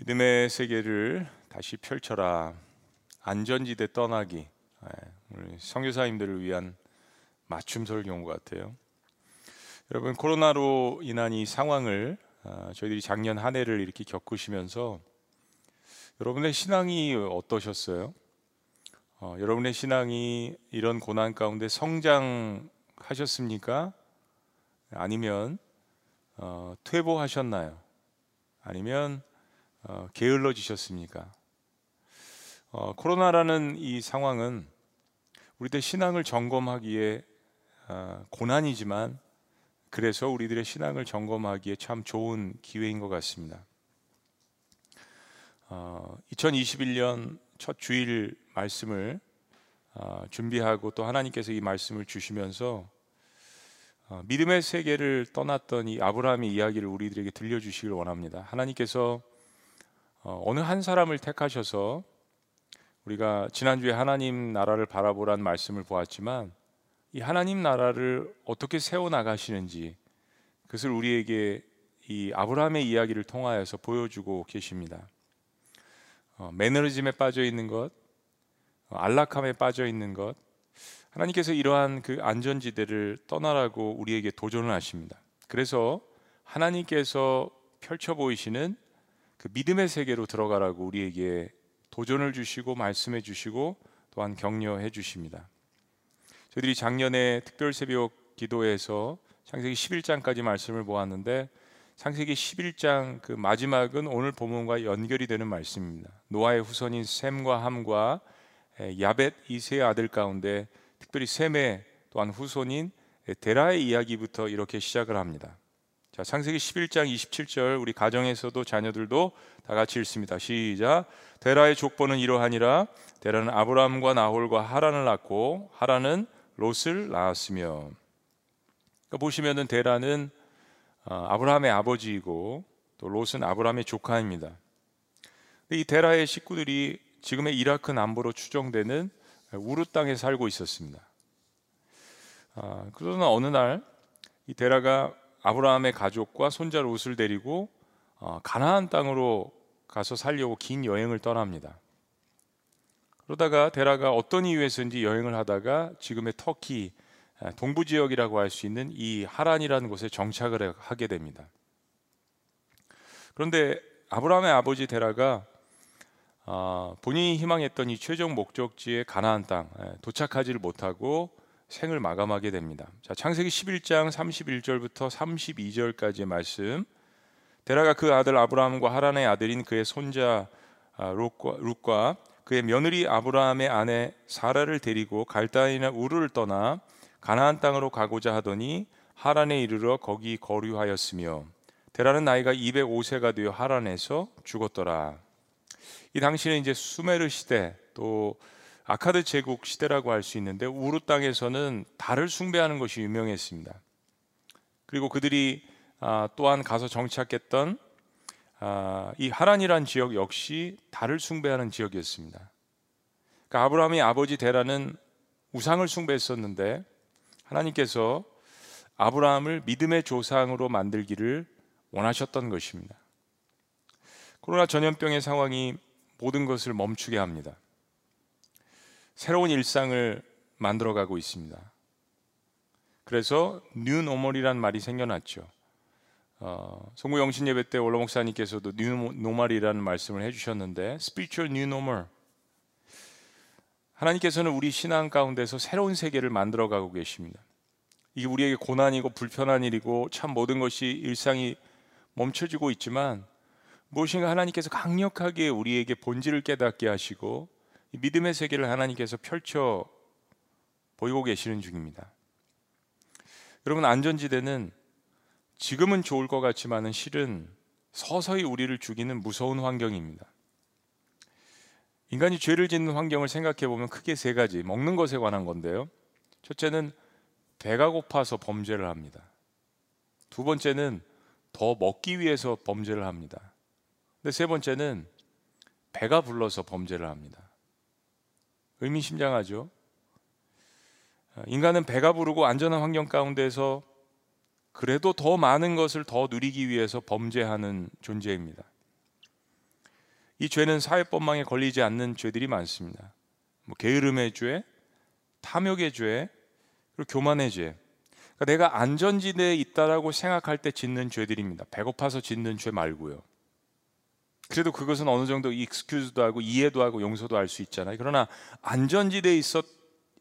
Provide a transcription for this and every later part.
믿음의 세계를 다시 펼쳐라. 안전지대 떠나기. 예, 우리 성교사님들을 위한 맞춤 설교인 것 같아요. 여러분 코로나로 인한 이 상황을 아, 저희들이 작년 한 해를 이렇게 겪으시면서 여러분의 신앙이 어떠셨어요? 어, 여러분의 신앙이 이런 고난 가운데 성장하셨습니까? 아니면 어, 퇴보하셨나요? 아니면 어, 게을러지셨습니까? 어, 코로나라는 이 상황은 우리들 신앙을 점검하기에 어, 고난이지만 그래서 우리들의 신앙을 점검하기에 참 좋은 기회인 것 같습니다. 2021년 어, 첫 주일 말씀을 어, 준비하고 또 하나님께서 이 말씀을 주시면서 어, 믿음의 세계를 떠났던 이 아브라함의 이야기를 우리들에게 들려주시길 원합니다. 하나님께서 어, 어느 한 사람을 택하셔서 우리가 지난주에 하나님 나라를 바라보란 말씀을 보았지만 이 하나님 나라를 어떻게 세워 나가시는지 그것을 우리에게 이 아브라함의 이야기를 통하여서 보여주고 계십니다. 어, 매너리즘에 빠져 있는 것, 어, 안락함에 빠져 있는 것, 하나님께서 이러한 그 안전지대를 떠나라고 우리에게 도전을 하십니다. 그래서 하나님께서 펼쳐 보이시는 그 믿음의 세계로 들어가라고 우리에게 도전을 주시고 말씀해 주시고 또한 격려해 주십니다. 저희들이 작년에 특별 새벽 기도에서 창세기 11장까지 말씀을 보았는데 창세기 11장 그 마지막은 오늘 본문과 연결이 되는 말씀입니다. 노아의 후손인 셈과 함과 야벳 이 세 아들 가운데 특별히 셈의 또한 후손인 데라의 이야기부터 이렇게 시작을 합니다. 자, 창세기 11장 27절 우리 가정에서도 자녀들도 다 같이 읽습니다. 시작. 데라의 족보는 이러하니라. 데라는 아브라함과 나홀과 하란을 낳고 하란은 롯을 낳았으며. 그러니까 보시면은 데라는 어, 아브라함의 아버지이고 또 롯은 아브라함의 조카입니다. 이 데라의 식구들이 지금의 이라크 남부로 추정되는 우르 땅에 살고 있었습니다. 아, 그러나 어느 날 이 데라가 아브라함의 가족과 손자 롯을 데리고 어, 가나안 땅으로 가서 살려고 긴 여행을 떠납니다. 그러다가 데라가 어떤 이유에서인지 여행을 하다가 지금의 터키 동부 지역이라고 할 수 있는 이 하란이라는 곳에 정착을 하게 됩니다. 그런데 아브라함의 아버지 데라가 어, 본인이 희망했던 이 최종 목적지의 가나안 땅 도착하지를 못하고 생을 마감하게 됩니다. 자, 창세기 11장 31절부터 32절까지의 말씀. 데라가 그 아들 아브라함과 하란의 아들인 그의 손자 아, 롯과, 롯과 그의 며느리 아브라함의 아내 사라를 데리고 갈다이나 우르를 떠나 가나안 땅으로 가고자 하더니 하란에 이르러 거기 거류하였으며 데라는 나이가 205세가 되어 하란에서 죽었더라. 이 당시는 이제 수메르 시대 또 아카드 제국 시대라고 할 수 있는데 우르 땅에서는 달을 숭배하는 것이 유명했습니다. 그리고 그들이 아, 또한 가서 정착했던 아, 이 하란이란 지역 역시 달을 숭배하는 지역이었습니다. 그러니까 아브라함의 아버지 데라는 우상을 숭배했었는데 하나님께서 아브라함을 믿음의 조상으로 만들기를 원하셨던 것입니다. 코로나 전염병의 상황이 모든 것을 멈추게 합니다. 새로운 일상을 만들어가고 있습니다. 그래서 new normal이란 말이 생겨났죠. 어, 송구 영신 예배 때 원로 목사님께서도 new normal이라는 말씀을 해주셨는데 spiritual new normal. 하나님께서는 우리 신앙 가운데서 새로운 세계를 만들어가고 계십니다. 이게 우리에게 고난이고 불편한 일이고 참 모든 것이 일상이 멈춰지고 있지만 무엇인가 하나님께서 강력하게 우리에게 본질을 깨닫게 하시고 믿음의 세계를 하나님께서 펼쳐 보이고 계시는 중입니다. 여러분 안전지대는 지금은 좋을 것 같지만은 실은 서서히 우리를 죽이는 무서운 환경입니다. 인간이 죄를 짓는 환경을 생각해 보면 크게 세 가지 먹는 것에 관한 건데요. 첫째는 배가 고파서 범죄를 합니다. 두 번째는 더 먹기 위해서 범죄를 합니다. 근데 세 번째는 배가 불러서 범죄를 합니다. 의미심장하죠. 아, 인간은 배가 부르고 안전한 환경 가운데서 그래도 더 많은 것을 더 누리기 위해서 범죄하는 존재입니다. 이 죄는 사회법망에 걸리지 않는 죄들이 많습니다. 뭐 게으름의 죄, 탐욕의 죄, 그리고 교만의 죄. 그러니까 내가 안전지대에 있다라고 생각할 때 짓는 죄들입니다. 배고파서 짓는 죄 말고요. 그래도 그것은 어느 정도 익스큐즈도 하고 이해도 하고 용서도 할 수 있잖아요. 그러나 안전지대에 있었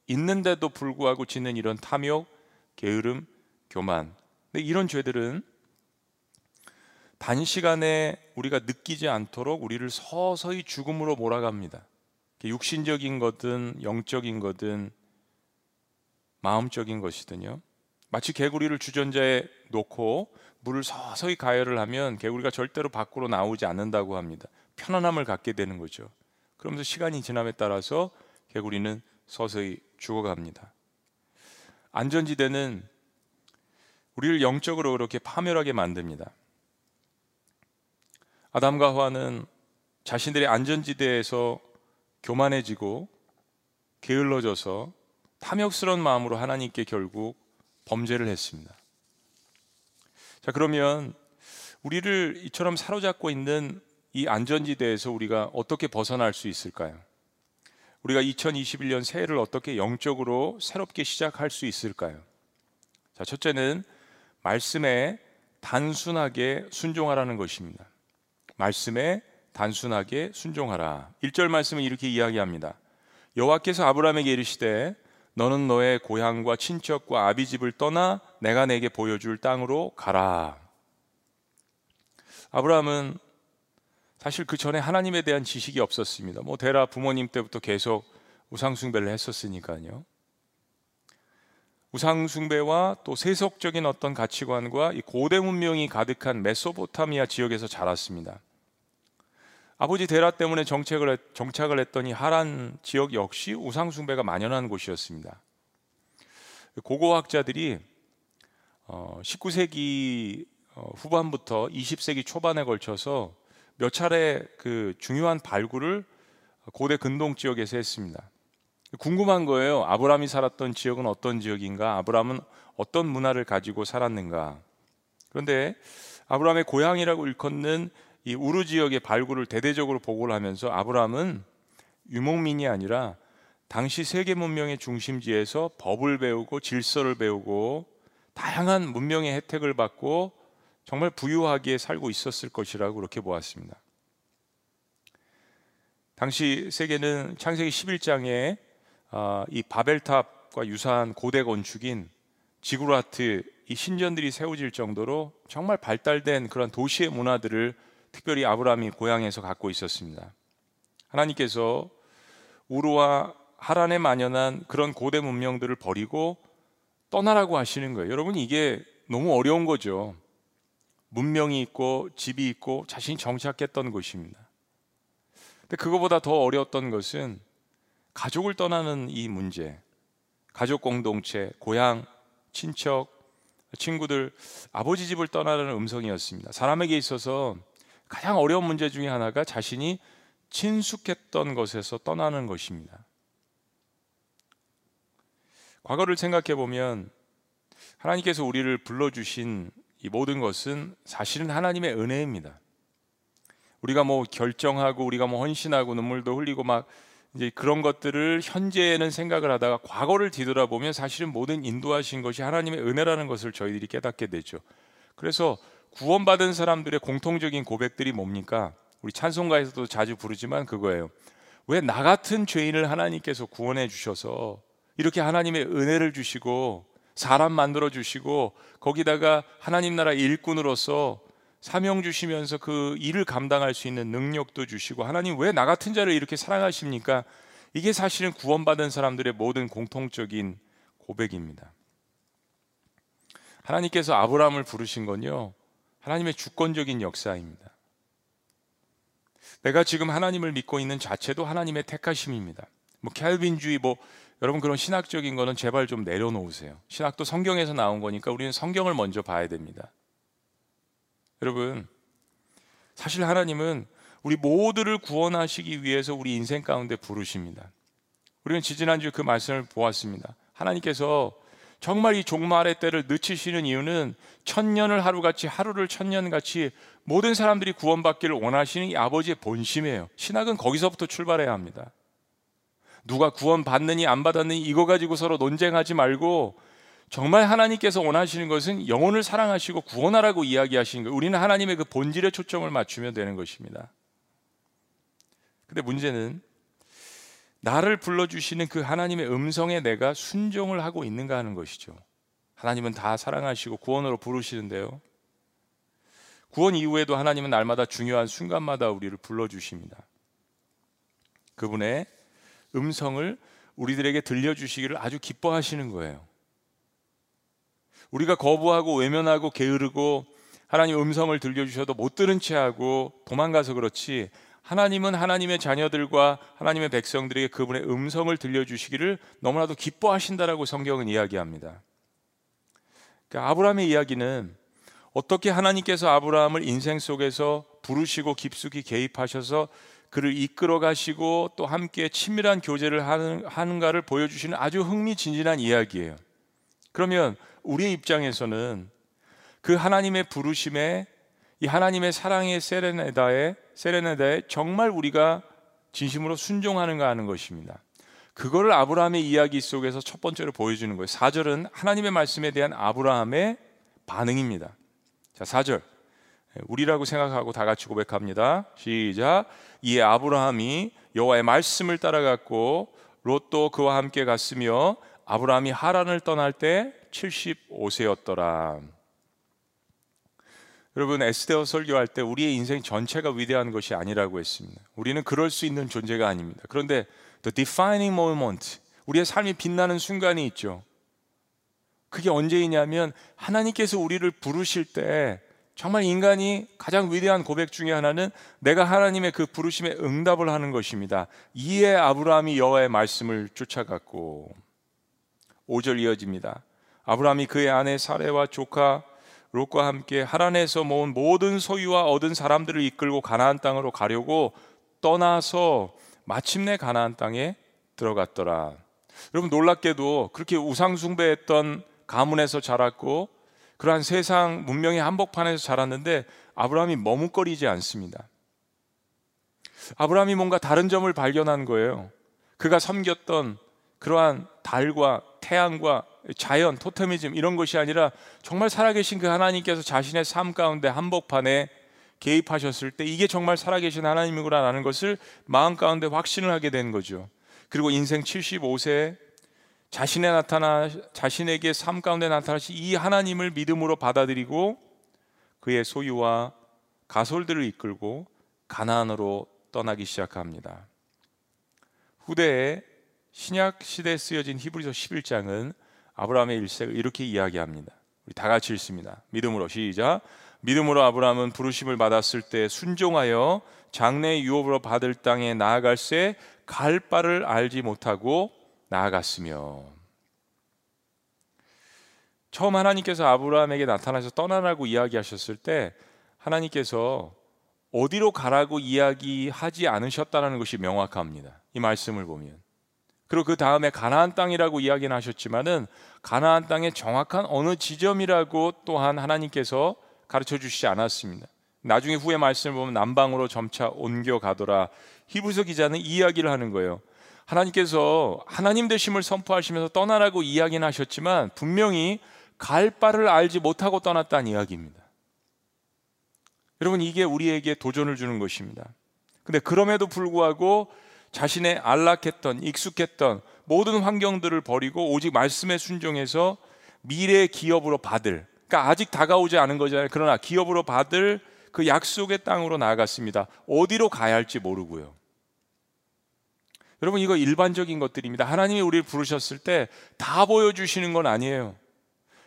있는데도 불구하고 짓는 이런 탐욕, 게으름, 교만. 근데 이런 죄들은 단시간에 우리가 느끼지 않도록 우리를 서서히 죽음으로 몰아갑니다. 육신적인 거든 영적인 거든 마음적인 것이든요. 마치 개구리를 주전자에 놓고 물을 서서히 가열을 하면 개구리가 절대로 밖으로 나오지 않는다고 합니다. 편안함을 갖게 되는 거죠. 그러면서 시간이 지남에 따라서 개구리는 서서히 죽어갑니다. 안전지대는 우리를 영적으로 그렇게 파멸하게 만듭니다. 아담과 하와는 자신들의 안전지대에서 교만해지고 게을러져서 탐욕스러운 마음으로 하나님께 결국 범죄를 했습니다. 자, 그러면 우리를 이처럼 사로잡고 있는 이 안전지대에서 우리가 어떻게 벗어날 수 있을까요? 우리가 2021년 새해를 어떻게 영적으로 새롭게 시작할 수 있을까요? 자, 첫째는 말씀에 단순하게 순종하라는 것입니다. 말씀에 단순하게 순종하라. 1절 말씀은 이렇게 이야기합니다. 여호와께서 아브라함에게 이르시되 너는 너의 고향과 친척과 아비 집을 떠나 내가 내게 보여줄 땅으로 가라. 아브라함은 사실 그 전에 하나님에 대한 지식이 없었습니다. 뭐 데라 부모님 때부터 계속 우상숭배를 했었으니까요. 우상숭배와 또 세속적인 어떤 가치관과 이 고대 문명이 가득한 메소포타미아 지역에서 자랐습니다. 아버지 데라 때문에 정책을 했, 정착을 했더니 하란 지역 역시 우상숭배가 만연한 곳이었습니다. 고고학자들이 19세기 어, 어, 후반부터 20세기 초반에 걸쳐서 몇 차례 그 중요한 발굴을 고대 근동 지역에서 했습니다. 궁금한 거예요. 아브라함이 살았던 지역은 어떤 지역인가? 아브라함은 어떤 문화를 가지고 살았는가? 그런데 아브라함의 고향이라고 일컫는 이 우르 지역의 발굴을 대대적으로 보고를 하면서 아브라함은 유목민이 아니라 당시 세계 문명의 중심지에서 법을 배우고 질서를 배우고 다양한 문명의 혜택을 받고 정말 부유하게 살고 있었을 것이라고 그렇게 보았습니다. 당시 세계는 창세기 11장에 아, 이 바벨탑과 유사한 고대 건축인 지구라트 이 신전들이 세워질 정도로 정말 발달된 그런 도시의 문화들을 특별히 아브라함이 고향에서 갖고 있었습니다. 하나님께서 우르와 하란에 만연한 그런 고대 문명들을 버리고 떠나라고 하시는 거예요. 여러분 이게 너무 어려운 거죠. 문명이 있고 집이 있고 자신이 정착했던 곳입니다. 근데 그거보다 더 어려웠던 것은 가족을 떠나는 이 문제. 가족 공동체, 고향, 친척, 친구들, 아버지 집을 떠나라는 음성이었습니다. 사람에게 있어서 가장 어려운 문제 중에 하나가 자신이 친숙했던 것에서 떠나는 것입니다. 과거를 생각해 보면 하나님께서 우리를 불러주신 이 모든 것은 사실은 하나님의 은혜입니다. 우리가 뭐 결정하고 우리가 뭐 헌신하고 눈물도 흘리고 막 이제 그런 것들을 현재에는 생각을 하다가 과거를 뒤돌아보면 사실은 모든 인도하신 것이 하나님의 은혜라는 것을 저희들이 깨닫게 되죠. 그래서 구원받은 사람들의 공통적인 고백들이 뭡니까? 우리 찬송가에서도 자주 부르지만 그거예요. 왜 나 같은 죄인을 하나님께서 구원해 주셔서 이렇게 하나님의 은혜를 주시고 사람 만들어 주시고 거기다가 하나님 나라 일꾼으로서 사명 주시면서 그 일을 감당할 수 있는 능력도 주시고 하나님 왜 나 같은 자를 이렇게 사랑하십니까? 이게 사실은 구원받은 사람들의 모든 공통적인 고백입니다. 하나님께서 아브라함을 부르신 건요. 하나님의 주권적인 역사입니다. 내가 지금 하나님을 믿고 있는 자체도 하나님의 택하심입니다. 뭐 캘빈주의 뭐 여러분 그런 신학적인 거는 제발 좀 내려놓으세요. 신학도 성경에서 나온 거니까 우리는 성경을 먼저 봐야 됩니다. 여러분 사실 하나님은 우리 모두를 구원하시기 위해서 우리 인생 가운데 부르십니다. 우리는 지지난주 그 말씀을 보았습니다. 하나님께서 정말 이 종말의 때를 늦추시는 이유는 천년을 하루같이 하루를 천년같이 모든 사람들이 구원받기를 원하시는 이 아버지의 본심이에요. 신학은 거기서부터 출발해야 합니다. 누가 구원받느니 안 받았느니 이거 가지고 서로 논쟁하지 말고 정말 하나님께서 원하시는 것은 영혼을 사랑하시고 구원하라고 이야기하시는 거예요. 우리는 하나님의 그 본질에 초점을 맞추면 되는 것입니다. 근데 문제는 나를 불러주시는 그 하나님의 음성에 내가 순종을 하고 있는가 하는 것이죠. 하나님은 다 사랑하시고 구원으로 부르시는데요. 구원 이후에도 하나님은 날마다 중요한 순간마다 우리를 불러주십니다. 그분의 음성을 우리들에게 들려주시기를 아주 기뻐하시는 거예요. 우리가 거부하고 외면하고 게으르고 하나님 음성을 들려주셔도 못 들은 채 하고 도망가서 그렇지 하나님은 하나님의 자녀들과 하나님의 백성들에게 그분의 음성을 들려주시기를 너무나도 기뻐하신다라고 성경은 이야기합니다. 그러니까 아브라함의 이야기는 어떻게 하나님께서 아브라함을 인생 속에서 부르시고 깊숙이 개입하셔서 그를 이끌어 가시고 또 함께 친밀한 교제를 하는, 하는가를 보여주시는 아주 흥미진진한 이야기예요. 그러면 우리의 입장에서는 그 하나님의 부르심에 이 하나님의 사랑의 세레네다에 세레네다에 정말 우리가 진심으로 순종하는가 하는 것입니다. 그거를 아브라함의 이야기 속에서 첫 번째로 보여주는 거예요. 4절은 하나님의 말씀에 대한 아브라함의 반응입니다. 자, 4절. 우리라고 생각하고 다 같이 고백합니다. 시작. 이에 아브라함이 여호와의 말씀을 따라갔고 롯도 그와 함께 갔으며 아브라함이 하란을 떠날 때 75세였더라. 여러분 에스테어 설교할 때 우리의 인생 전체가 위대한 것이 아니라고 했습니다. 우리는 그럴 수 있는 존재가 아닙니다. 그런데 the defining moment 우리의 삶이 빛나는 순간이 있죠. 그게 언제이냐면 하나님께서 우리를 부르실 때 정말 인간이 가장 위대한 고백 중에 하나는 내가 하나님의 그 부르심에 응답을 하는 것입니다. 이에 아브라함이 여호와의 말씀을 쫓아갔고 5절 이어집니다. 아브라함이 그의 아내 사레와 조카 롯과 함께 하란에서 모은 모든 소유와 얻은 사람들을 이끌고 가나안 땅으로 가려고 떠나서 마침내 가나안 땅에 들어갔더라. 여러분 놀랍게도 그렇게 우상 숭배했던 가문에서 자랐고 그러한 세상 문명의 한복판에서 자랐는데 아브라함이 머뭇거리지 않습니다. 아브라함이 뭔가 다른 점을 발견한 거예요. 그가 섬겼던 그러한 달과 태양과 자연, 토테미즘 이런 것이 아니라 정말 살아계신 그 하나님께서 자신의 삶 가운데 한복판에 개입하셨을 때 이게 정말 살아계신 하나님이구나라는 것을 마음 가운데 확신을 하게 된 거죠. 그리고 인생 75세 자신의 나타나 자신에게 삶 가운데 나타나신 이 하나님을 믿음으로 받아들이고 그의 소유와 가솔들을 이끌고 가나안으로 떠나기 시작합니다. 후대에 신약 시대에 쓰여진 히브리서 11장은 아브라함의 일생을 이렇게 이야기합니다. 우리 다 같이 읽습니다. 믿음으로 시작. 믿음으로 아브라함은 부르심을 받았을 때 순종하여 장래 유업으로 받을 땅에 나아갈새 갈 바를 알지 못하고 나아갔으며 처음 하나님께서 아브라함에게 나타나서 떠나라고 이야기하셨을 때 하나님께서 어디로 가라고 이야기하지 않으셨다는 것이 명확합니다. 이 말씀을 보면 그리고 그 다음에 가나안 땅이라고 이야기는 하셨지만은 가나안 땅의 정확한 어느 지점이라고 또한 하나님께서 가르쳐 주시지 않았습니다. 나중에 후에 말씀을 보면 남방으로 점차 옮겨 가더라. 히브리서 기자는 이 이야기를 하는 거예요. 하나님께서 하나님 되심을 선포하시면서 떠나라고 이야기는 하셨지만 분명히 갈 바를 알지 못하고 떠났다는 이야기입니다. 여러분 이게 우리에게 도전을 주는 것입니다. 근데 그럼에도 불구하고 자신의 안락했던 익숙했던 모든 환경들을 버리고 오직 말씀에 순종해서 미래의 기업으로 받을 그러니까 아직 다가오지 않은 거잖아요. 그러나 기업으로 받을 그 약속의 땅으로 나아갔습니다. 어디로 가야 할지 모르고요. 여러분 이거 일반적인 것들입니다. 하나님이 우리를 부르셨을 때 다 보여주시는 건 아니에요.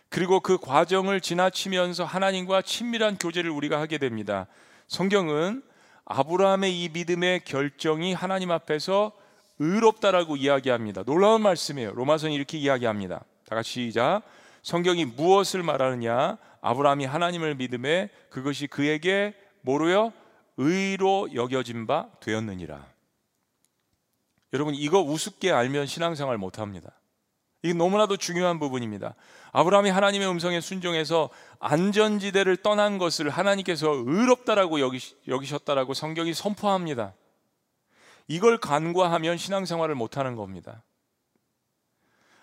그리고 그 과정을 지나치면서 하나님과 친밀한 교제를 우리가 하게 됩니다. 성경은 아브라함의 이 믿음의 결정이 하나님 앞에서 의롭다라고 이야기합니다. 놀라운 말씀이에요. 로마서는 이렇게 이야기합니다. 다 같이 시작. 성경이 무엇을 말하느냐? 아브라함이 하나님을 믿음에 그것이 그에게 뭐로요? 의로 여겨진 바 되었느니라. 여러분 이거 우습게 알면 신앙생활 못 합니다. 이게 너무나도 중요한 부분입니다. 아브라함이 하나님의 음성에 순종해서 안전지대를 떠난 것을 하나님께서 의롭다라고 여기셨다라고 성경이 선포합니다. 이걸 간과하면 신앙생활을 못하는 겁니다.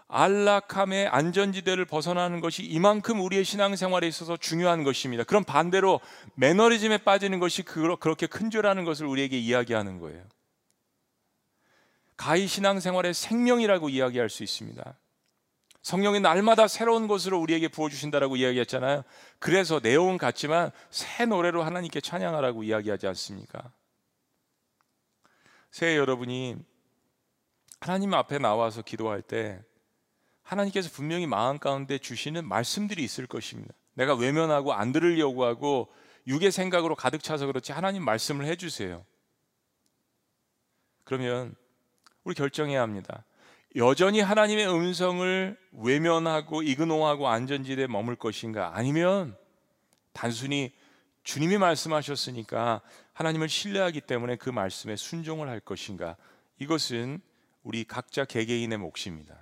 안락함의 안전지대를 벗어나는 것이 이만큼 우리의 신앙생활에 있어서 중요한 것입니다. 그럼 반대로 매너리즘에 빠지는 것이 그렇게 큰 죄라는 것을 우리에게 이야기하는 거예요. 가히 신앙생활의 생명이라고 이야기할 수 있습니다. 성령이 날마다 새로운 것으로 우리에게 부어주신다라고 이야기했잖아요. 그래서 내용은 같지만 새 노래로 하나님께 찬양하라고 이야기하지 않습니까? 새해 여러분이 하나님 앞에 나와서 기도할 때 하나님께서 분명히 마음 가운데 주시는 말씀들이 있을 것입니다. 내가 외면하고 안 들으려고 하고 육의 생각으로 가득 차서 그렇지 하나님 말씀을 해주세요. 그러면 우리 결정해야 합니다. 여전히 하나님의 음성을 외면하고 이그노하고 안전지대에 머물 것인가? 아니면 단순히 주님이 말씀하셨으니까 하나님을 신뢰하기 때문에 그 말씀에 순종을 할 것인가? 이것은 우리 각자 개개인의 몫입니다.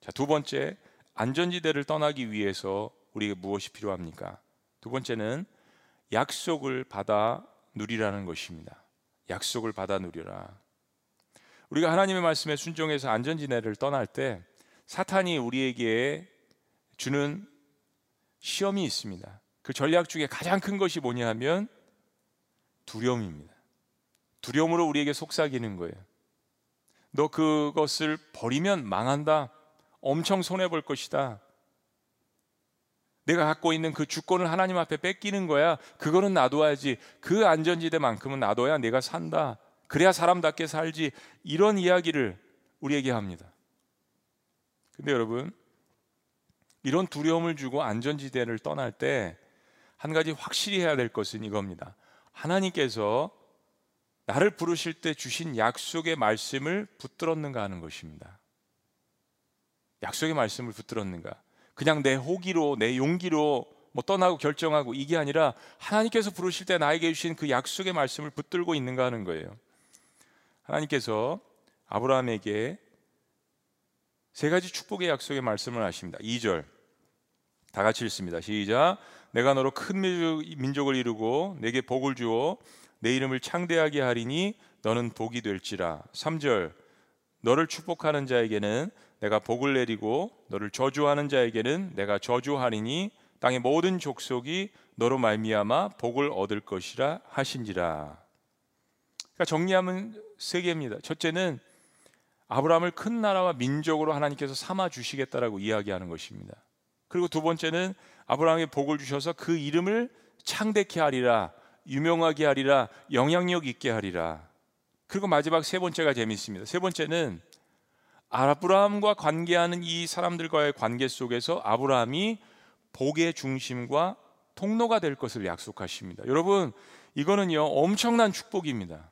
자, 두 번째, 안전지대를 떠나기 위해서 우리에게 무엇이 필요합니까? 두 번째는 약속을 받아 누리라는 것입니다. 약속을 받아 누리라. 우리가 하나님의 말씀에 순종해서 안전지대를 떠날 때 사탄이 우리에게 주는 시험이 있습니다. 그 전략 중에 가장 큰 것이 뭐냐 하면 두려움입니다. 두려움으로 우리에게 속삭이는 거예요. 너 그것을 버리면 망한다. 엄청 손해볼 것이다. 내가 갖고 있는 그 주권을 하나님 앞에 뺏기는 거야. 그거는 놔둬야지. 그 안전지대만큼은 놔둬야 내가 산다. 그래야 사람답게 살지. 이런 이야기를 우리에게 합니다. 근데 여러분, 이런 두려움을 주고 안전지대를 떠날 때 한 가지 확실히 해야 될 것은 이겁니다. 하나님께서 나를 부르실 때 주신 약속의 말씀을 붙들었는가 하는 것입니다. 약속의 말씀을 붙들었는가? 그냥 내 호기로, 내 용기로 뭐 떠나고 결정하고 이게 아니라 하나님께서 부르실 때 나에게 주신 그 약속의 말씀을 붙들고 있는가 하는 거예요. 하나님께서 아브라함에게 세 가지 축복의 약속의 말씀을 하십니다. 2절 다 같이 읽습니다. 시작. 내가 너로 큰 민족을 이루고 내게 복을 주어 내 이름을 창대하게 하리니 너는 복이 될지라. 3절 너를 축복하는 자에게는 내가 복을 내리고 너를 저주하는 자에게는 내가 저주하리니 땅의 모든 족속이 너로 말미암아 복을 얻을 것이라 하신지라. 그러니까 정리하면 세 개입니다. 첫째는 아브라함을 큰 나라와 민족으로 하나님께서 삼아 주시겠다라고 이야기하는 것입니다. 그리고 두 번째는 아브라함에 복을 주셔서 그 이름을 창대케 하리라, 유명하게 하리라, 영향력 있게 하리라. 그리고 마지막 세 번째가 재미있습니다. 세 번째는 아브라함과 관계하는 이 사람들과의 관계 속에서 아브라함이 복의 중심과 통로가 될 것을 약속하십니다. 여러분, 이거는요, 엄청난 축복입니다.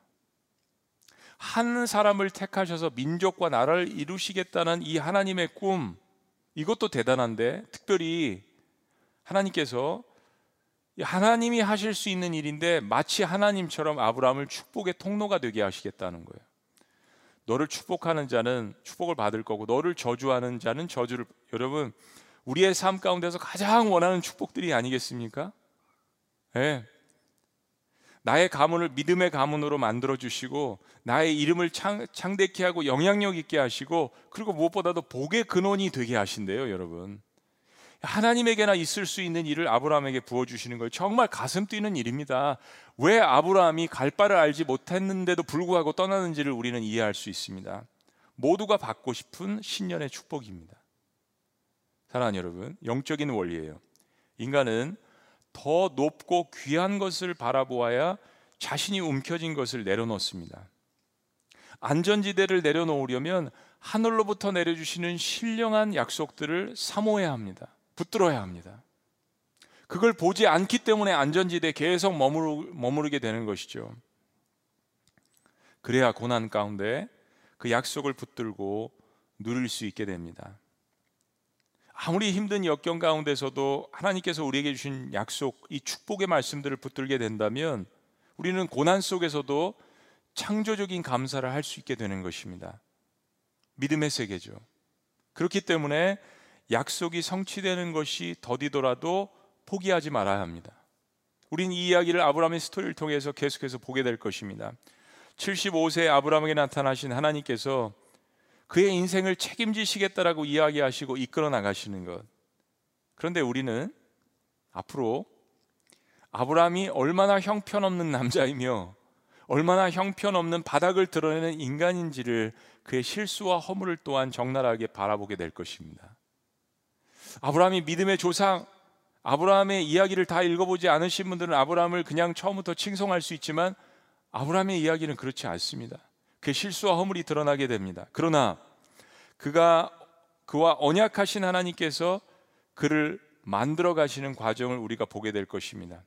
한 사람을 택하셔서 민족과 나라를 이루시겠다는 이 하나님의 꿈, 이것도 대단한데, 특별히 하나님께서 하나님이 하실 수 있는 일인데 마치 하나님처럼 아브라함을 축복의 통로가 되게 하시겠다는 거예요. 너를 축복하는 자는 축복을 받을 거고 너를 저주하는 자는 저주를 여러분 우리의 삶 가운데서 가장 원하는 축복들이 아니겠습니까? 예. 네. 나의 가문을 믿음의 가문으로 만들어 주시고 나의 이름을 창, 창대케 하고 영향력 있게 하시고 그리고 무엇보다도 복의 근원이 되게 하신대요, 여러분. 하나님에게나 있을 수 있는 일을 아브라함에게 부어 주시는 거예요. 정말 가슴 뛰는 일입니다. 왜 아브라함이 갈 바를 알지 못했는데도 불구하고 떠나는지를 우리는 이해할 수 있습니다. 모두가 받고 싶은 신년의 축복입니다. 사랑하는 여러분, 영적인 원리예요. 인간은 더 높고 귀한 것을 바라보아야 자신이 움켜진 것을 내려놓습니다. 안전지대를 내려놓으려면 하늘로부터 내려주시는 신령한 약속들을 사모해야 합니다. 붙들어야 합니다. 그걸 보지 않기 때문에 안전지대에 계속 머무르, 머무르게 되는 것이죠. 그래야 고난 가운데 그 약속을 붙들고 누릴 수 있게 됩니다. 아무리 힘든 역경 가운데서도 하나님께서 우리에게 주신 약속, 이 축복의 말씀들을 붙들게 된다면 우리는 고난 속에서도 창조적인 감사를 할 수 있게 되는 것입니다. 믿음의 세계죠. 그렇기 때문에 약속이 성취되는 것이 더디더라도 포기하지 말아야 합니다. 우린 이 이야기를 아브라함의 스토리를 통해서 계속해서 보게 될 것입니다. 75세 아브라함에게 나타나신 하나님께서 그의 인생을 책임지시겠다라고 이야기하시고 이끌어 나가시는 것. 그런데 우리는 앞으로 아브라함이 얼마나 형편없는 남자이며 얼마나 형편없는 바닥을 드러내는 인간인지를 그의 실수와 허물을 또한 적나라하게 바라보게 될 것입니다. 아브라함이 믿음의 조상, 아브라함의 이야기를 다 읽어보지 않으신 분들은 아브라함을 그냥 처음부터 칭송할 수 있지만 아브라함의 이야기는 그렇지 않습니다. 그 실수와 허물이 드러나게 됩니다. 그러나 그가 그와 언약하신 하나님께서 그를 만들어 가시는 과정을 우리가 보게 될 것입니다.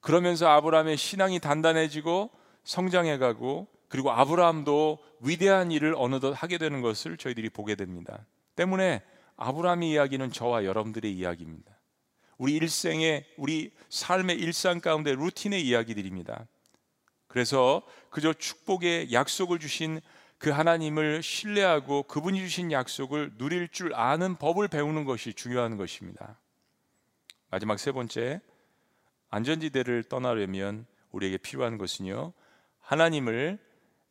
그러면서 아브라함의 신앙이 단단해지고 성장해 가고 그리고 아브라함도 위대한 일을 어느덧 하게 되는 것을 저희들이 보게 됩니다. 때문에 아브라함의 이야기는 저와 여러분들의 이야기입니다. 우리 일생의 우리 삶의 일상 가운데 루틴의 이야기들입니다. 그래서 그저 축복의 약속을 주신 그 하나님을 신뢰하고 그분이 주신 약속을 누릴 줄 아는 법을 배우는 것이 중요한 것입니다. 마지막 세 번째, 안전지대를 떠나려면 우리에게 필요한 것은요, 하나님을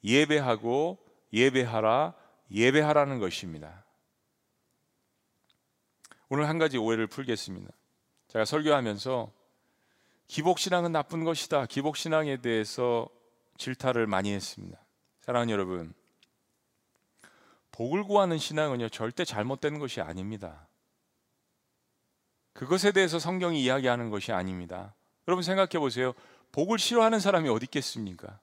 예배하고 예배하라, 예배하라는 것입니다. 오늘 한 가지 오해를 풀겠습니다. 제가 설교하면서 기복신앙은 나쁜 것이다. 기복신앙에 대해서 질타를 많이 했습니다. 사랑하는 여러분, 복을 구하는 신앙은요, 절대 잘못된 것이 아닙니다. 그것에 대해서 성경이 이야기하는 것이 아닙니다. 여러분 생각해 보세요. 복을 싫어하는 사람이 어디 있겠습니까?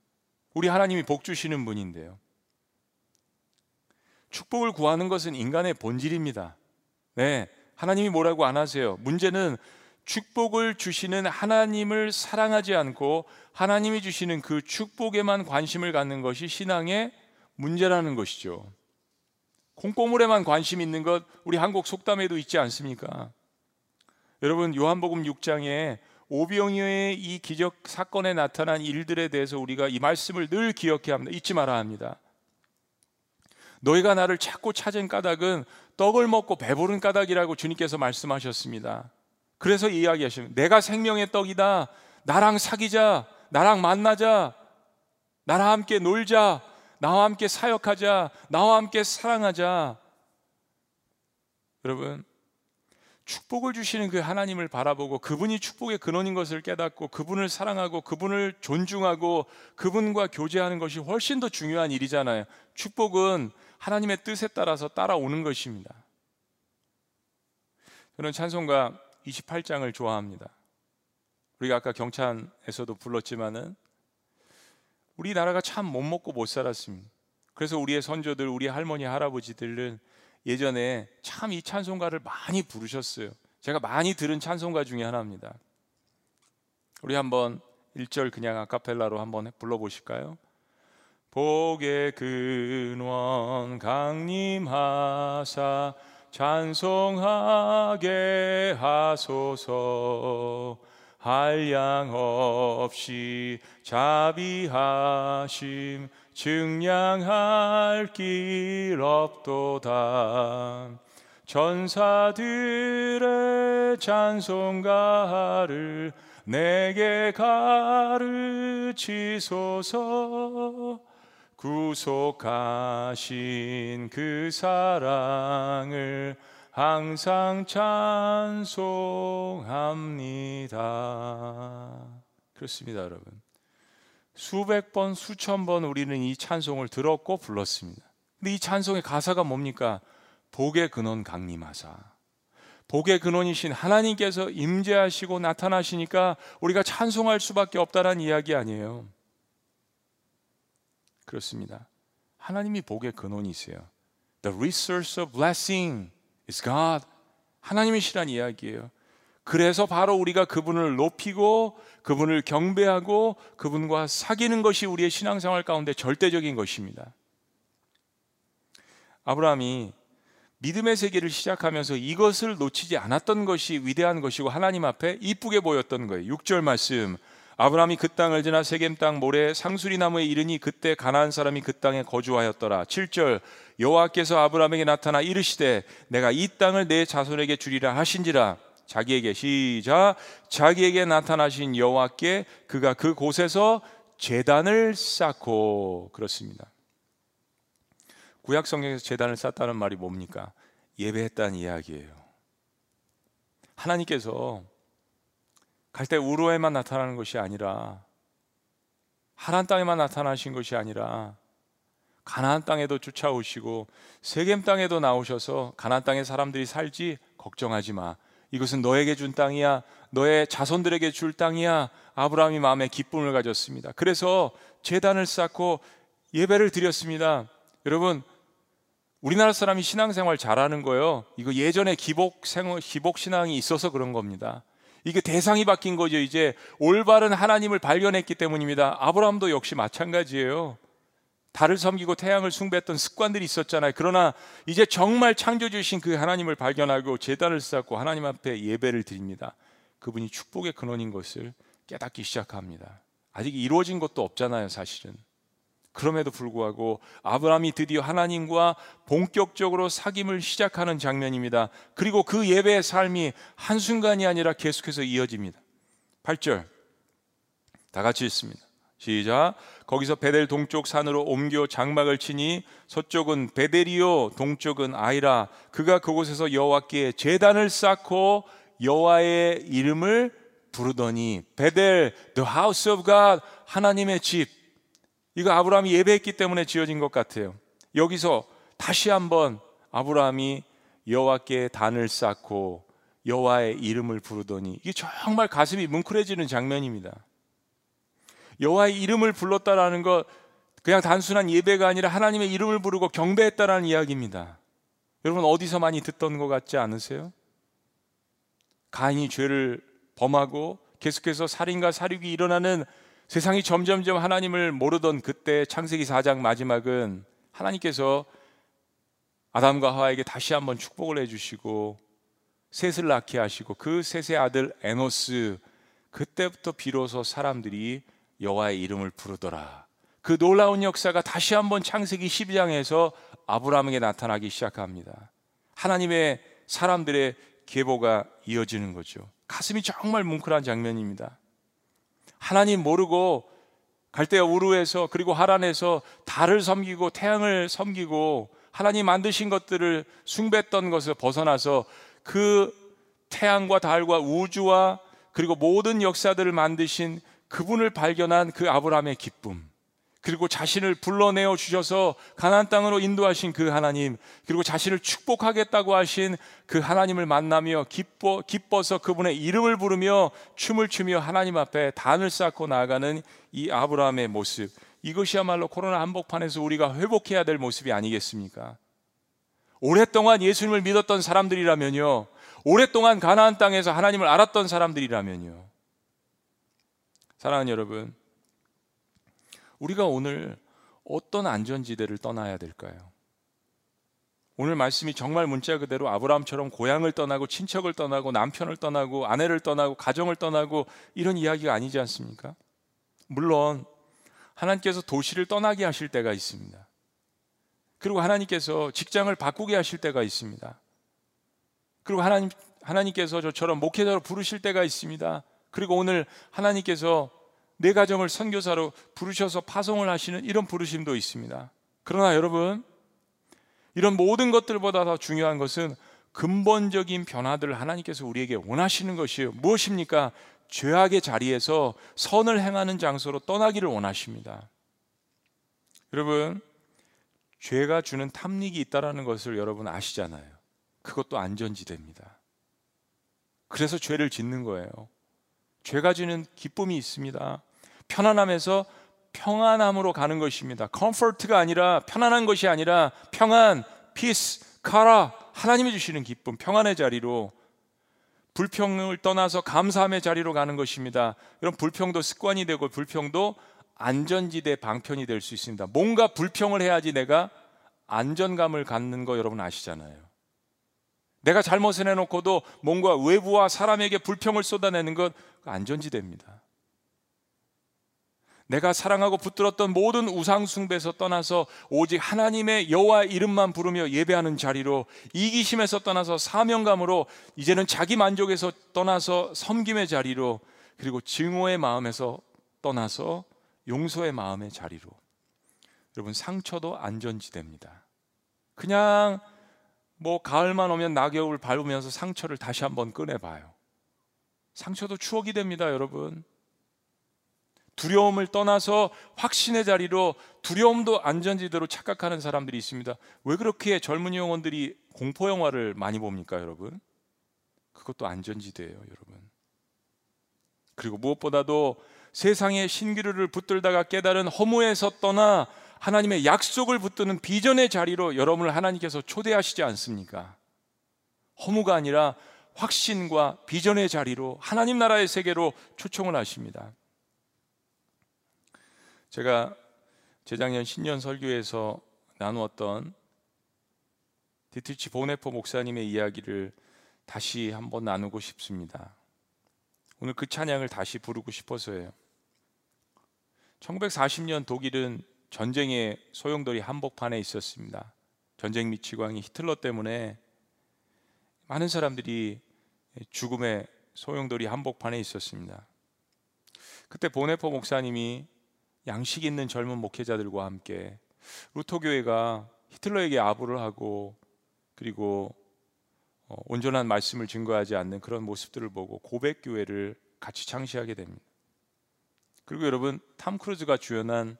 우리 하나님이 복 주시는 분인데요. 축복을 구하는 것은 인간의 본질입니다. 네. 하나님이 뭐라고 안 하세요. 문제는 축복을 주시는 하나님을 사랑하지 않고 하나님이 주시는 그 축복에만 관심을 갖는 것이 신앙의 문제라는 것이죠. 콩고물에만 관심 있는 것 우리 한국 속담에도 있지 않습니까? 여러분 요한복음 6장에 오병이어의 이 기적 사건에 나타난 일들에 대해서 우리가 이 말씀을 늘 기억해야 합니다. 잊지 말아야 합니다. 너희가 나를 찾고 찾은 까닭은 떡을 먹고 배부른 까닭이라고 주님께서 말씀하셨습니다. 그래서 이야기하시면 내가 생명의 떡이다. 나랑 사귀자. 나랑 만나자. 나랑 함께 놀자. 나와 함께 사역하자. 나와 함께 사랑하자. 여러분, 축복을 주시는 그 하나님을 바라보고 그분이 축복의 근원인 것을 깨닫고 그분을 사랑하고 그분을 존중하고 그분과 교제하는 것이 훨씬 더 중요한 일이잖아요. 축복은 하나님의 뜻에 따라서 따라오는 것입니다. 저는 찬송가 28장을 좋아합니다. 우리가 아까 경찬에서도 불렀지만은 우리나라가 참 못 먹고 못 살았습니다. 그래서 우리의 선조들, 우리 할머니, 할아버지들은 예전에 참 이 찬송가를 많이 부르셨어요. 제가 많이 들은 찬송가 중에 하나입니다. 우리 한번 1절 그냥 아카펠라로 한번 불러보실까요? 복의 근원 강림하사 찬송하게 하소서. 한량 없이 자비하심 증량할 길 없도다. 전사들의 찬송가를 내게 가르치소서 구속하신 그 사랑을 항상 찬송합니다. 그렇습니다, 여러분. 수백 번, 수천 번 우리는 이 찬송을 들었고 불렀습니다. 근데 이 찬송의 가사가 뭡니까? 복의 근원 강림하사. 복의 근원이신 하나님께서 임재하시고 나타나시니까 우리가 찬송할 수밖에 없다라는 이야기 아니에요. 그렇습니다. 하나님이 복의 근원이세요. The resource of blessing is God. 하나님이시란 이야기예요. 그래서 바로 우리가 그분을 높이고 그분을 경배하고 그분과 사귀는 것이 우리의 신앙생활 가운데 절대적인 것입니다. 아브라함이 믿음의 세계를 시작하면서 이것을 놓치지 않았던 것이 위대한 것이고 하나님 앞에 이쁘게 보였던 거예요. 6절 말씀. 아브라함이 그 땅을 지나 세겜 땅 모래 상수리 나무에 이르니 그때 가나안 사람이 그 땅에 거주하였더라. 7절 여호와께서 아브라함에게 나타나 이르시되 내가 이 땅을 내 자손에게 주리라 하신지라 자기에게 시작 자기에게 나타나신 여호와께 그가 그 곳에서 제단을 쌓고 그렇습니다. 구약 성경에서 제단을 쌓다는 말이 뭡니까? 예배했다는 이야기예요. 하나님께서 갈대 우로에만 나타나는 것이 아니라 하란 땅에만 나타나신 것이 아니라 가나안 땅에도 쫓아오시고 세겜 땅에도 나오셔서 가나안 땅에 사람들이 살지 걱정하지 마. 이것은 너에게 준 땅이야. 너의 자손들에게 줄 땅이야. 아브라함이 마음에 기쁨을 가졌습니다. 그래서 제단을 쌓고 예배를 드렸습니다. 여러분, 우리나라 사람이 신앙생활 잘하는 거요. 이거 예전에 기복 생활, 기복 신앙이 있어서 그런 겁니다. 이게 대상이 바뀐 거죠. 이제 올바른 하나님을 발견했기 때문입니다. 아브라함도 역시 마찬가지예요. 달을 섬기고 태양을 숭배했던 습관들이 있었잖아요. 그러나 이제 정말 창조 주신 그 하나님을 발견하고 제단을 쌓고 하나님 앞에 예배를 드립니다. 그분이 축복의 근원인 것을 깨닫기 시작합니다. 아직 이루어진 것도 없잖아요, 사실은. 그럼에도 불구하고 아브라함이 드디어 하나님과 본격적으로 사귐을 시작하는 장면입니다. 그리고 그 예배의 삶이 한순간이 아니라 계속해서 이어집니다. 8절. 다 같이 읽습니다. 시작. 거기서 베델 동쪽 산으로 옮겨 장막을 치니 서쪽은 베델이요 동쪽은 아이라 그가 그곳에서 여호와께 제단을 쌓고 여호와의 이름을 부르더니 베델 the house of God 하나님의 집 이거 아브라함이 예배했기 때문에 지어진 것 같아요. 여기서 다시 한번 아브라함이 여호와께 단을 쌓고 여호와의 이름을 부르더니 이게 정말 가슴이 뭉클해지는 장면입니다. 여호와의 이름을 불렀다라는 것 그냥 단순한 예배가 아니라 하나님의 이름을 부르고 경배했다라는 이야기입니다. 여러분 어디서 많이 듣던 것 같지 않으세요? 가인이 죄를 범하고 계속해서 살인과 살육이 일어나는 세상이 점점점 하나님을 모르던 그때 창세기 4장 마지막은 하나님께서 아담과 하와에게 다시 한번 축복을 해주시고 셋을 낳게 하시고 그 셋의 아들 에노스 그때부터 비로소 사람들이 여호와의 이름을 부르더라. 그 놀라운 역사가 다시 한번 창세기 12장에서 아브라함에게 나타나기 시작합니다. 하나님의 사람들의 계보가 이어지는 거죠. 가슴이 정말 뭉클한 장면입니다. 하나님 모르고 갈대아 우르에서 그리고 하란에서 달을 섬기고 태양을 섬기고 하나님 만드신 것들을 숭배했던 것을 벗어나서 그 태양과 달과 우주와 그리고 모든 역사들을 만드신 그분을 발견한 그 아브라함의 기쁨 그리고 자신을 불러내어 주셔서 가나안 땅으로 인도하신 그 하나님 그리고 자신을 축복하겠다고 하신 그 하나님을 만나며 기뻐 기뻐서 그분의 이름을 부르며 춤을 추며 하나님 앞에 단을 쌓고 나아가는 이 아브라함의 모습 이것이야말로 코로나 한복판에서 우리가 회복해야 될 모습이 아니겠습니까? 오랫동안 예수님을 믿었던 사람들이라면요. 오랫동안 가나안 땅에서 하나님을 알았던 사람들이라면요. 사랑하는 여러분, 우리가 오늘 어떤 안전지대를 떠나야 될까요? 오늘 말씀이 정말 문자 그대로 아브라함처럼 고향을 떠나고 친척을 떠나고 남편을 떠나고 아내를 떠나고 가정을 떠나고 이런 이야기가 아니지 않습니까? 물론 하나님께서 도시를 떠나게 하실 때가 있습니다. 그리고 하나님께서 직장을 바꾸게 하실 때가 있습니다. 그리고 하나님 하나님께서 저처럼 목회자로 부르실 때가 있습니다. 그리고 오늘 하나님께서 내 가정을 선교사로 부르셔서 파송을 하시는 이런 부르심도 있습니다. 그러나 여러분, 이런 모든 것들보다 더 중요한 것은 근본적인 변화들을 하나님께서 우리에게 원하시는 것이에요. 무엇입니까? 죄악의 자리에서 선을 행하는 장소로 떠나기를 원하십니다. 여러분, 죄가 주는 탐닉이 있다라는 것을 여러분 아시잖아요. 그것도 안전지대입니다. 그래서 죄를 짓는 거예요. 죄가 주는 기쁨이 있습니다. 편안함에서 평안함으로 가는 것입니다. comfort가 아니라 편안한 것이 아니라 평안, peace, chara 하나님이 주시는 기쁨, 평안의 자리로 불평을 떠나서 감사함의 자리로 가는 것입니다. 이런 불평도 습관이 되고 불평도 안전지대 방편이 될 수 있습니다. 뭔가 불평을 해야지 내가 안전감을 갖는 거 여러분 아시잖아요. 내가 잘못을 해놓고도 뭔가 외부와 사람에게 불평을 쏟아내는 것 안전지대입니다. 내가 사랑하고 붙들었던 모든 우상 숭배에서 떠나서 오직 하나님의 여호와 이름만 부르며 예배하는 자리로 이기심에서 떠나서 사명감으로 이제는 자기 만족에서 떠나서 섬김의 자리로 그리고 증오의 마음에서 떠나서 용서의 마음의 자리로 여러분 상처도 안전지대입니다. 그냥 뭐 가을만 오면 낙엽을 밟으면서 상처를 다시 한번 꺼내봐요. 상처도 추억이 됩니다, 여러분. 두려움을 떠나서 확신의 자리로 두려움도 안전지대로 착각하는 사람들이 있습니다. 왜 그렇게 젊은 영혼들이 공포 영화를 많이 봅니까, 여러분? 그것도 안전지대예요, 여러분. 그리고 무엇보다도 세상의 신기루를 붙들다가 깨달은 허무에서 떠나 하나님의 약속을 붙드는 비전의 자리로 여러분을 하나님께서 초대하시지 않습니까? 허무가 아니라 확신과 비전의 자리로 하나님 나라의 세계로 초청을 하십니다. 제가 재작년 신년 설교에서 나누었던 디트치 보네포 목사님의 이야기를 다시 한번 나누고 싶습니다. 오늘 그 찬양을 다시 부르고 싶어서예요. 1940년 독일은 전쟁의 소용돌이 한복판에 있었습니다. 전쟁 미치광이 히틀러 때문에 많은 사람들이 죽음의 소용돌이 한복판에 있었습니다. 그때 보네포 목사님이 양식 있는 젊은 목회자들과 함께 루터 교회가 히틀러에게 아부를 하고 그리고 어, 온전한 말씀을 증거하지 않는 그런 모습들을 보고 고백 교회를 같이 창시하게 됩니다. 그리고 여러분 탐 크루즈가 주연한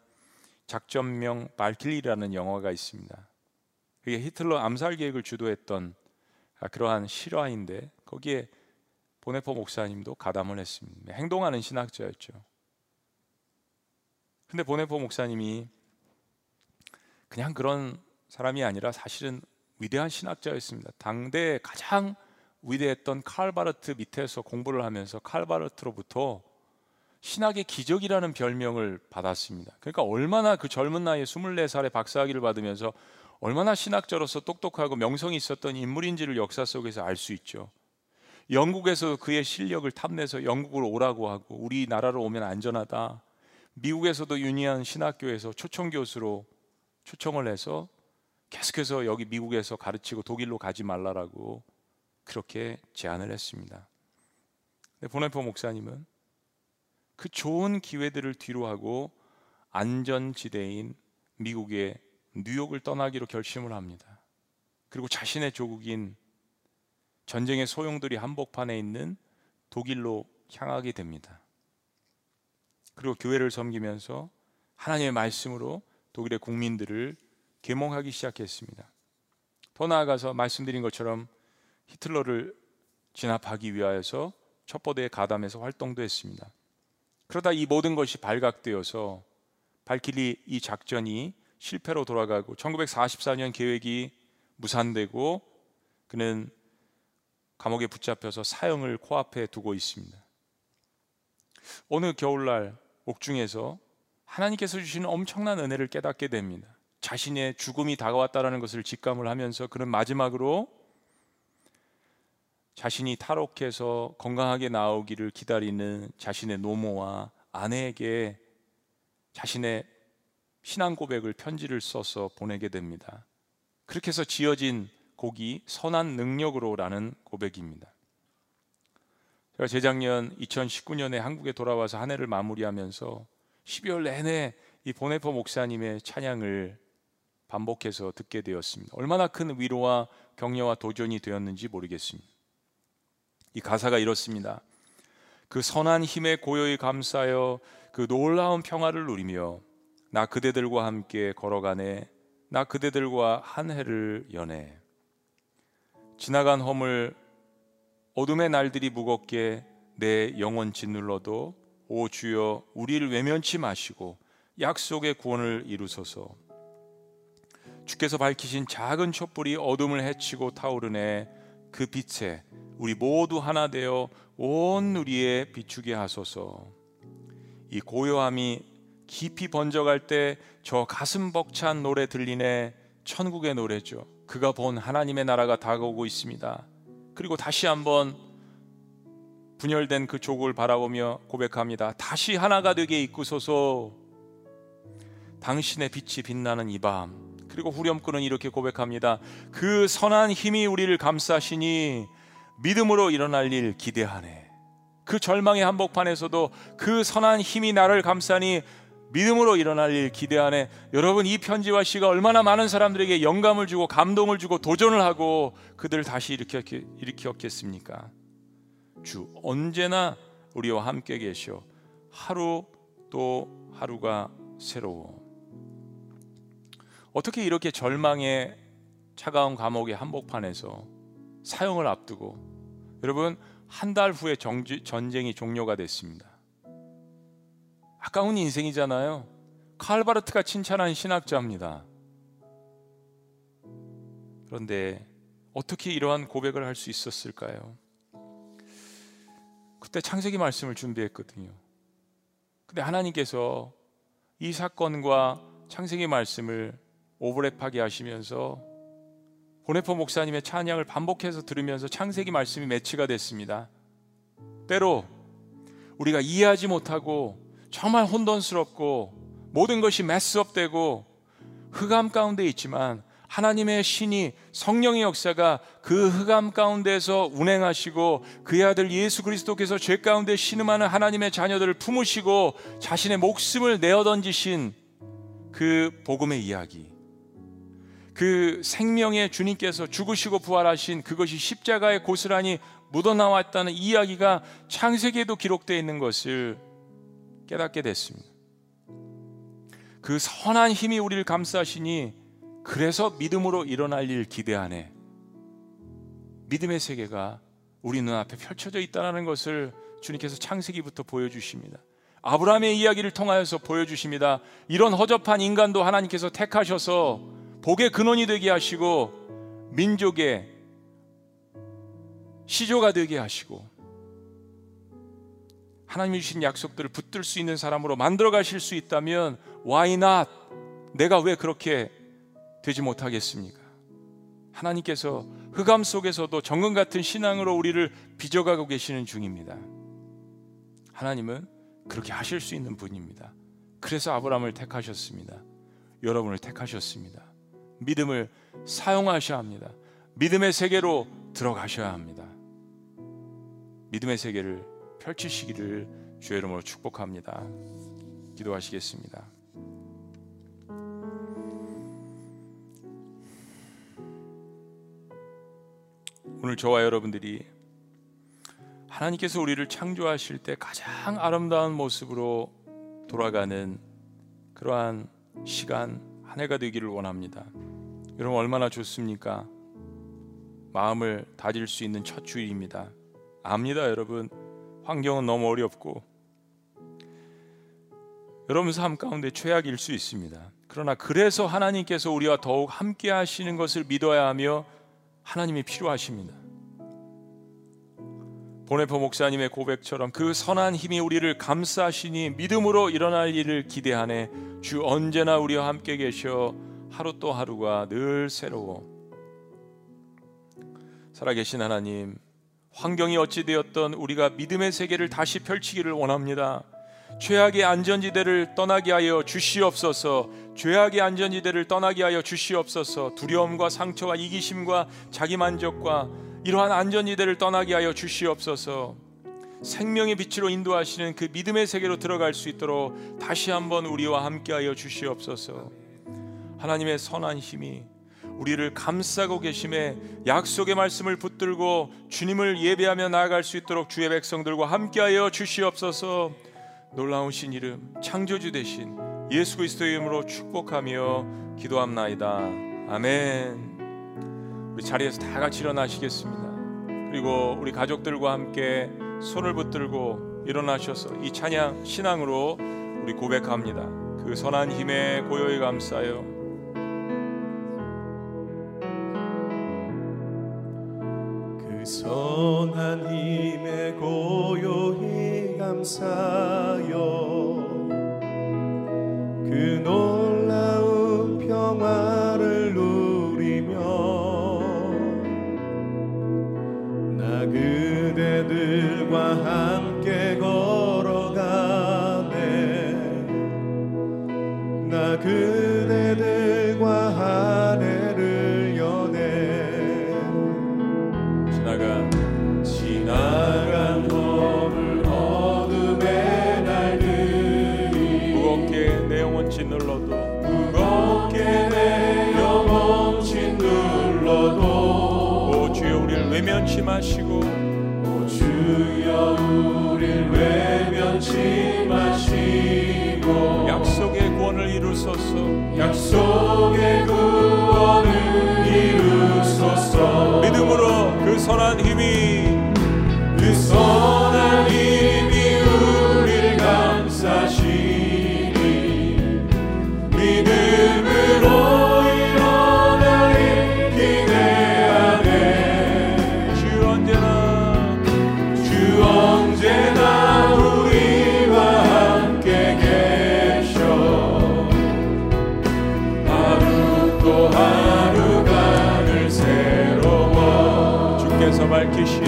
작전명 발킬리라는 영화가 있습니다. 그게 히틀러 암살 계획을 주도했던 그러한 실화인데 거기에 보네포 목사님도 가담을 했습니다. 행동하는 신학자였죠. 근데 보네포 목사님이 그냥 그런 사람이 아니라 사실은 위대한 신학자였습니다. 당대 가장 위대했던 칼바르트 밑에서 공부를 하면서 칼바르트로부터 신학의 기적이라는 별명을 받았습니다. 그러니까 얼마나 그 젊은 나이에 24살에 박사학위를 받으면서 얼마나 신학자로서 똑똑하고 명성이 있었던 인물인지를 역사 속에서 알 수 있죠. 영국에서 그의 실력을 탐내서 영국으로 오라고 하고 우리나라로 오면 안전하다. 미국에서도 유니한 신학교에서 초청 교수로 초청을 해서 계속해서 여기 미국에서 가르치고 독일로 가지 말라라고 그렇게 제안을 했습니다. 보네포 목사님은 그 좋은 기회들을 뒤로하고 안전지대인 미국의 뉴욕을 떠나기로 결심을 합니다. 그리고 자신의 조국인 전쟁의 소용돌이 한복판에 있는 독일로 향하게 됩니다. 그리고 교회를 섬기면서 하나님의 말씀으로 독일의 국민들을 계몽하기 시작했습니다. 더 나아가서 말씀드린 것처럼 히틀러를 진압하기 위하여서 첩보대에 가담해서 활동도 했습니다. 그러다 이 모든 것이 발각되어서 발길이 이 작전이 실패로 돌아가고 1944년 계획이 무산되고 그는 감옥에 붙잡혀서 사형을 코앞에 두고 있습니다. 어느 겨울날 옥중에서 하나님께서 주시는 엄청난 은혜를 깨닫게 됩니다. 자신의 죽음이 다가왔다라는 것을 직감을 하면서 그는 마지막으로 자신이 탈옥해서 건강하게 나오기를 기다리는 자신의 노모와 아내에게 자신의 신앙 고백을 편지를 써서 보내게 됩니다. 그렇게 해서 지어진 곡이 선한 능력으로라는 고백입니다. 제가 재작년 2019년에 한국에 돌아와서 한 해를 마무리하면서 12월 내내 이 보네포 목사님의 찬양을 반복해서 듣게 되었습니다. 얼마나 큰 위로와 격려와 도전이 되었는지 모르겠습니다. 이 가사가 이렇습니다. 그 선한 힘에 고요히 감싸여 그 놀라운 평화를 누리며 나 그대들과 함께 걸어가네 나 그대들과 한 해를 연해 지나간 허물 어둠의 날들이 무겁게 내 영혼 짓눌러도 오 주여 우리를 외면치 마시고 약속의 구원을 이루소서. 주께서 밝히신 작은 촛불이 어둠을 헤치고 타오르네 그 빛에 우리 모두 하나 되어 온 누리에 비추게 하소서. 이 고요함이 깊이 번져갈 때 저 가슴 벅찬 노래 들리네 천국의 노래죠. 그가 본 하나님의 나라가 다가오고 있습니다. 그리고 다시 한번 분열된 그 족을 바라보며 고백합니다. 다시 하나가 되게 이끄소서. 당신의 빛이 빛나는 이 밤. 그리고 후렴구는 이렇게 고백합니다. 그 선한 힘이 우리를 감싸시니 믿음으로 일어날 일 기대하네. 그 절망의 한복판에서도 그 선한 힘이 나를 감싸니 믿음으로 일어날 일 기대하네. 여러분 이 편지와 시가 얼마나 많은 사람들에게 영감을 주고 감동을 주고 도전을 하고 그들을 다시 일으켜 일으켰겠습니까? 주 언제나 우리와 함께 계셔. 하루 또 하루가 새로워. 어떻게 이렇게 절망의 차가운 감옥의 한복판에서 사형을 앞두고 여러분 한 달 후에 정지, 전쟁이 종료가 됐습니다. 아까운 인생이잖아요. 칼바르트가 칭찬한 신학자입니다. 그런데 어떻게 이러한 고백을 할 수 있었을까요? 그때 창세기 말씀을 준비했거든요. 근데 하나님께서 이 사건과 창세기 말씀을 오버랩하게 하시면서 보네포 목사님의 찬양을 반복해서 들으면서 창세기 말씀이 매치가 됐습니다. 때로 우리가 이해하지 못하고 정말 혼돈스럽고 모든 것이 메스업되고 흑암 가운데 있지만 하나님의 신이 성령의 역사가 그 흑암 가운데서 운행하시고 그의 아들 예수 그리스도께서 죄 가운데 신음하는 하나님의 자녀들을 품으시고 자신의 목숨을 내어 던지신 그 복음의 이야기. 그 생명의 주님께서 죽으시고 부활하신 그것이 십자가의 고스란히 묻어나왔다는 이야기가 창세기에도 기록되어 있는 것을 깨닫게 됐습니다. 그 선한 힘이 우리를 감싸시니 그래서 믿음으로 일어날 일 기대하네. 믿음의 세계가 우리 눈앞에 펼쳐져 있다는 것을 주님께서 창세기부터 보여주십니다. 아브라함의 이야기를 통하여서 보여주십니다. 이런 허접한 인간도 하나님께서 택하셔서 복의 근원이 되게 하시고 민족의 시조가 되게 하시고 하나님이 주신 약속들을 붙들 수 있는 사람으로 만들어 가실 수 있다면 why not? 내가 왜 그렇게 되지 못하겠습니까? 하나님께서 흑암 속에서도 정금 같은 신앙으로 우리를 빚어가고 계시는 중입니다. 하나님은 그렇게 하실 수 있는 분입니다. 그래서 아브라함을 택하셨습니다. 여러분을 택하셨습니다. 믿음을 사용하셔야 합니다. 믿음의 세계로 들어가셔야 합니다. 믿음의 세계를 펼치시기를 주의 이름으로 축복합니다. 기도하시겠습니다. 오늘 저와 여러분들이 하나님께서 우리를 창조하실 때 가장 아름다운 모습으로 돌아가는 그러한 시간 한 해가 되기를 원합니다. 여러분 얼마나 좋습니까? 마음을 다질 수 있는 첫 주일입니다. 압니다, 여러분. 환경은 너무 어렵고 여러분 삶 가운데 최악일 수 있습니다. 그러나 그래서 하나님께서 우리와 더욱 함께 하시는 것을 믿어야 하며 하나님이 필요하십니다. 보네포 목사님의 고백처럼 그 선한 힘이 우리를 감싸시니 믿음으로 일어날 일을 기대하네 주 언제나 우리와 함께 계셔 하루 또 하루가 늘 새로워 살아계신 하나님 환경이 어찌 되었던 우리가 믿음의 세계를 다시 펼치기를 원합니다. 죄악의 안전지대를 떠나게 하여 주시옵소서. 죄악의 안전지대를 떠나게 하여 주시옵소서. 두려움과 상처와 이기심과 자기 만족과 이러한 안전지대를 떠나게 하여 주시옵소서. 생명의 빛으로 인도하시는 그 믿음의 세계로 들어갈 수 있도록 다시 한번 우리와 함께 하여 주시옵소서. 하나님의 선한 힘이 우리를 감싸고 계심에 약속의 말씀을 붙들고 주님을 예배하며 나아갈 수 있도록 주의 백성들과 함께하여 주시옵소서. 놀라우신 이름 창조주 되신 예수 그리스도의 이름으로 축복하며 기도합나이다. 아멘. 우리 자리에서 다 같이 일어나시겠습니다. 그리고 우리 가족들과 함께 손을 붙들고 일어나셔서 이 찬양 신앙으로 우리 고백합니다. 그 선한 힘에 고요히 감싸요. 선한 힘에 고요히 감사여 그 놀 믿음으로 그 선한 힘이 밝히신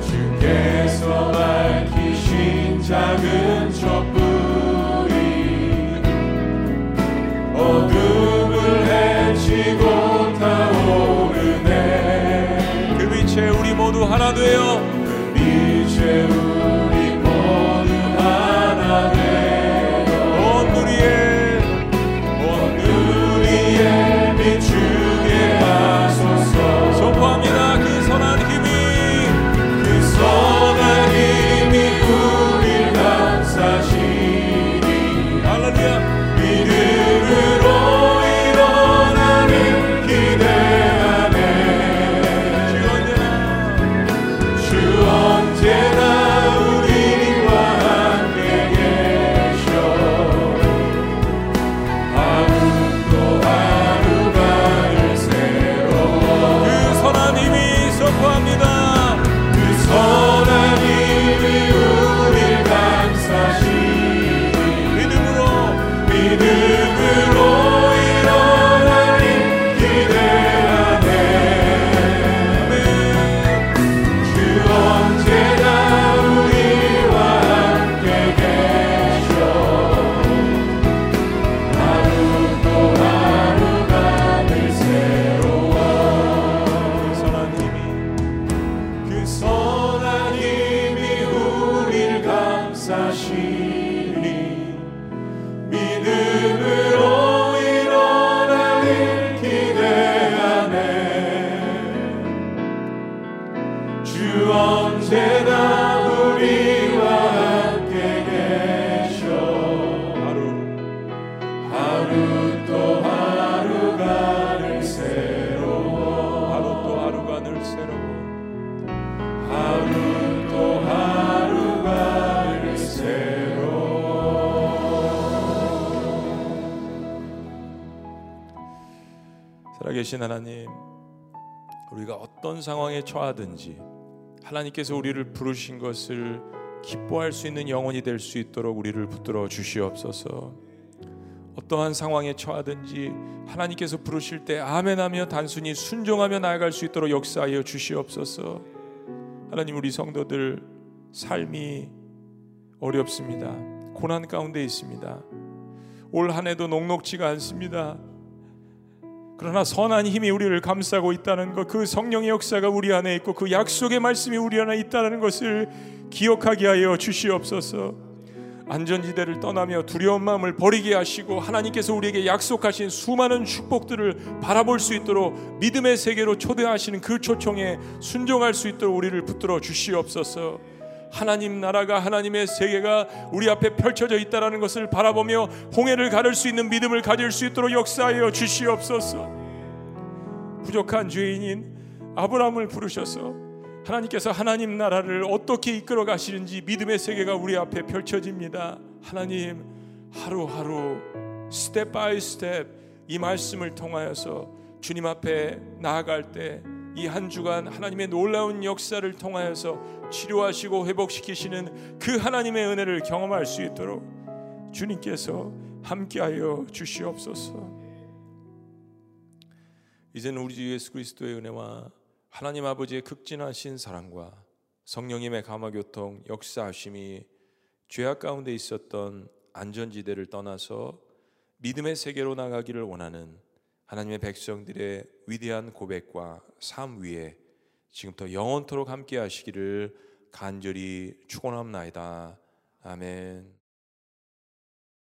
주께서 밝히신 작은 살아계신 하나님, 우리가 어떤 상황에 처하든지 하나님께서 우리를 부르신 것을 기뻐할 수 있는 영혼이 될 수 있도록 우리를 붙들어 주시옵소서. 어떠한 상황에 처하든지 하나님께서 부르실 때 아멘하며 단순히 순종하며 나아갈 수 있도록 역사하여 주시옵소서. 하나님 우리 성도들 삶이 어렵습니다. 고난 가운데 있습니다. 올 한 해도 녹록지가 않습니다. 그러나 선한 힘이 우리를 감싸고 있다는 것, 그 성령의 역사가 우리 안에 있고 그 약속의 말씀이 우리 안에 있다는 것을 기억하게 하여 주시옵소서. 안전지대를 떠나며 두려운 마음을 버리게 하시고 하나님께서 우리에게 약속하신 수많은 축복들을 바라볼 수 있도록 믿음의 세계로 초대하시는 그 초청에 순종할 수 있도록 우리를 붙들어 주시옵소서. 하나님 나라가 하나님의 세계가 우리 앞에 펼쳐져 있다라는 것을 바라보며 홍해를 가를 수 있는 믿음을 가질 수 있도록 역사하여 주시옵소서. 부족한 죄인인 아브라함을 부르셔서 하나님께서 하나님 나라를 어떻게 이끌어 가시는지 믿음의 세계가 우리 앞에 펼쳐집니다. 하나님 하루하루 step by step 이 말씀을 통하여서 주님 앞에 나아갈 때 이 한 주간 하나님의 놀라운 역사를 통하여서 치료하시고 회복시키시는 그 하나님의 은혜를 경험할 수 있도록 주님께서 함께하여 주시옵소서. 이제는 우리 주 예수 그리스도의 은혜와 하나님 아버지의 극진하신 사랑과 성령님의 감화교통 역사하심이 죄악 가운데 있었던 안전지대를 떠나서 믿음의 세계로 나가기를 원하는 하나님의 백성들의 위대한 고백과 삶 위에 지금부터 영원토록 함께 하시기를 간절히 축원합나이다. 아멘.